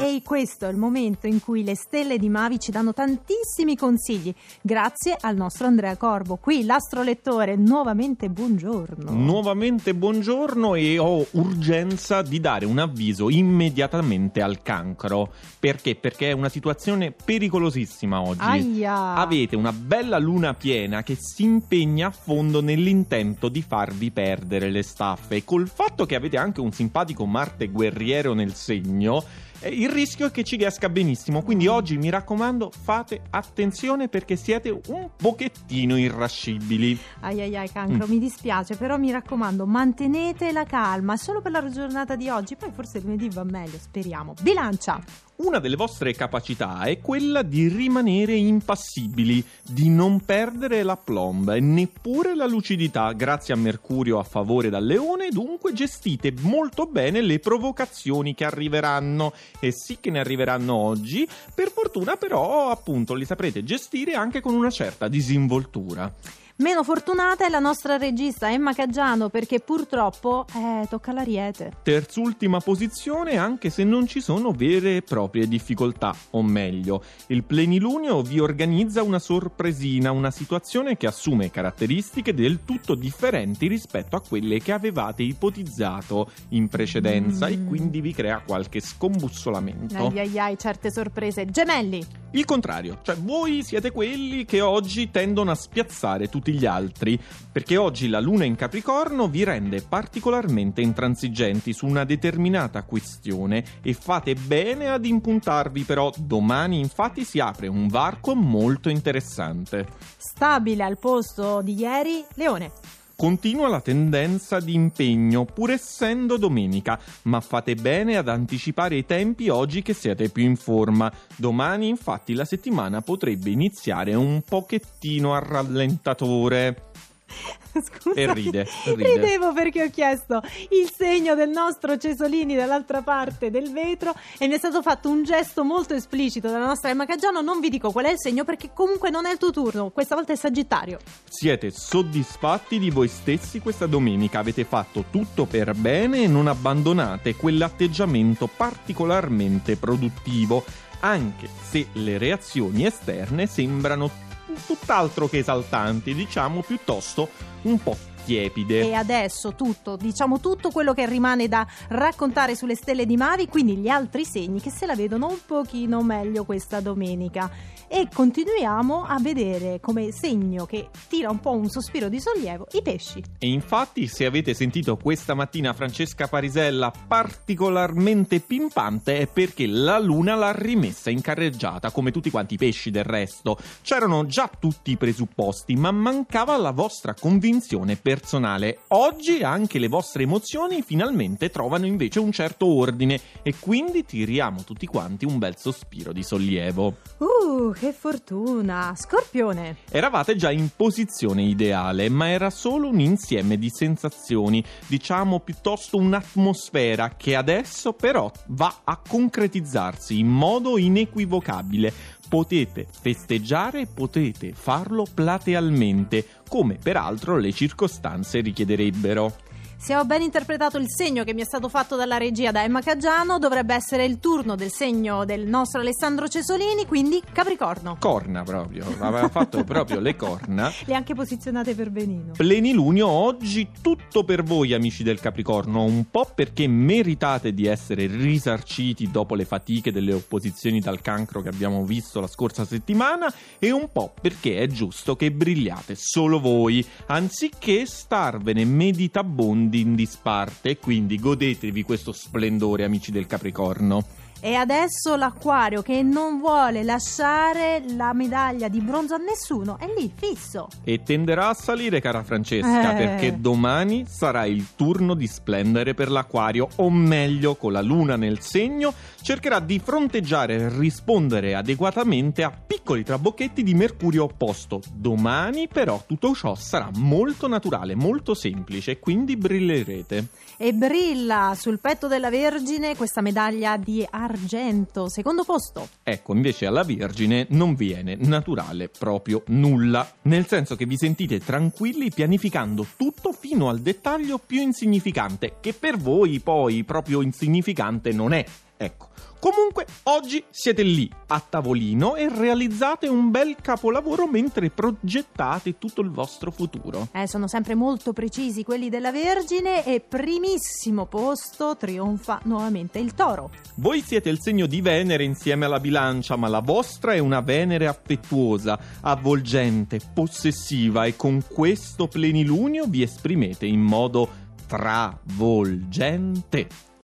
E questo è il momento in cui le stelle di Mavi ci danno tantissimi consigli, grazie al nostro Andrea Corbo. Qui l'astrolettore, nuovamente buongiorno. Nuovamente buongiorno e ho urgenza di dare un avviso immediatamente al cancro. Perché? Perché è una situazione pericolosissima oggi. Aia. Avete una bella luna piena che si impegna a fondo nell'intento di farvi perdere le staffe. Col fatto che avete anche un simpatico Marte guerriero nel segno, eh, il rischio è che ci riesca benissimo. Quindi oggi mi raccomando, fate attenzione perché siete un pochettino irascibili. Ai ai ai, cancro, mm. mi dispiace, però mi raccomando, mantenete la calma, solo per la giornata di oggi, poi forse lunedì va meglio, speriamo. Bilancia! Una delle vostre capacità è quella di rimanere impassibili, di non perdere la plomb e neppure la lucidità. Grazie a Mercurio a favore dal leone, dunque gestite molto bene le provocazioni che arriveranno. E sì che ne arriveranno oggi, per fortuna però appunto li saprete gestire anche con una certa disinvoltura. Meno fortunata è la nostra regista Emma Caggiano perché purtroppo eh, tocca l'ariete. Terzultima posizione anche se non ci sono vere e proprie difficoltà, o meglio, il plenilunio vi organizza una sorpresina, una situazione che assume caratteristiche del tutto differenti rispetto a quelle che avevate ipotizzato in precedenza mm. e quindi vi crea qualche scombussolamento. Ai ai ai, certe sorprese. Gemelli! Il contrario, cioè voi siete quelli che oggi tendono a spiazzare tutti gli altri, perché oggi la luna in Capricorno vi rende particolarmente intransigenti su una determinata questione e fate bene ad impuntarvi, però domani infatti si apre un varco molto interessante. Stabile al posto di ieri, Leone. Continua la tendenza di impegno, pur essendo domenica, ma fate bene ad anticipare i tempi oggi che siete più in forma. Domani, infatti, la settimana potrebbe iniziare un pochettino a rallentatore. Scusa, e ride, ride. Ridevo perché ho chiesto il segno del nostro Cesolini dall'altra parte del vetro e mi è stato fatto un gesto molto esplicito dalla nostra Emma Caggiano. Non vi dico qual è il segno perché comunque non è il tuo turno, questa volta è Sagittario. Siete soddisfatti di voi stessi questa domenica, avete fatto tutto per bene e non abbandonate quell'atteggiamento particolarmente produttivo, anche se le reazioni esterne sembrano tutt'altro che esaltanti, diciamo piuttosto un po' tiepide. E adesso tutto, diciamo tutto quello che rimane da raccontare sulle stelle di Mavi, quindi gli altri segni che se la vedono un pochino meglio questa domenica. E continuiamo a vedere come segno che tira un po' un sospiro di sollievo i pesci. E infatti, se avete sentito questa mattina Francesca Parisella particolarmente pimpante è perché la luna l'ha rimessa in carreggiata, come tutti quanti i pesci del resto. C'erano già tutti i presupposti, ma mancava la vostra convinzione per personale. Oggi anche le vostre emozioni finalmente trovano invece un certo ordine e quindi tiriamo tutti quanti un bel sospiro di sollievo. Uh, che fortuna! Scorpione! Eravate già in posizione ideale, ma era solo un insieme di sensazioni, diciamo piuttosto un'atmosfera che adesso però va a concretizzarsi in modo inequivocabile potete festeggiare, potete farlo platealmente, come peraltro le circostanze richiederebbero. Se ho ben interpretato il segno che mi è stato fatto dalla regia da Emma Caggiano, dovrebbe essere il turno del segno del nostro Alessandro Cesolini, quindi Capricorno. Corna proprio, aveva fatto proprio le corna. Le anche posizionate per benino. Plenilunio, oggi tutto per voi amici del Capricorno, un po' perché meritate di essere risarciti dopo le fatiche delle opposizioni dal cancro che abbiamo visto la scorsa settimana e un po' perché è giusto che brilliate solo voi, anziché starvene meditabondi in disparte, quindi godetevi questo splendore, amici del Capricorno. E adesso l'acquario che non vuole lasciare la medaglia di bronzo a nessuno è lì fisso. E tenderà a salire, cara Francesca, Eh. perché domani sarà il turno di splendere per l'acquario, o meglio, con la luna nel segno, cercherà di fronteggiare e rispondere adeguatamente a piccoli trabocchetti di mercurio opposto. Domani, però, tutto ciò sarà molto naturale, molto semplice, quindi brillerete. E brilla sul petto della Vergine questa medaglia di argento, secondo posto. Ecco, invece alla Vergine non viene naturale proprio nulla, nel senso che vi sentite tranquilli pianificando tutto fino al dettaglio più insignificante, che per voi poi proprio insignificante non è. Ecco. Comunque, oggi siete lì a tavolino e realizzate un bel capolavoro mentre progettate tutto il vostro futuro. Eh, sono sempre molto precisi quelli della Vergine e primissimo posto trionfa nuovamente il toro. Voi siete il segno di Venere insieme alla bilancia, ma la vostra è una Venere affettuosa, avvolgente, possessiva e con questo plenilunio vi esprimete in modo travolgente.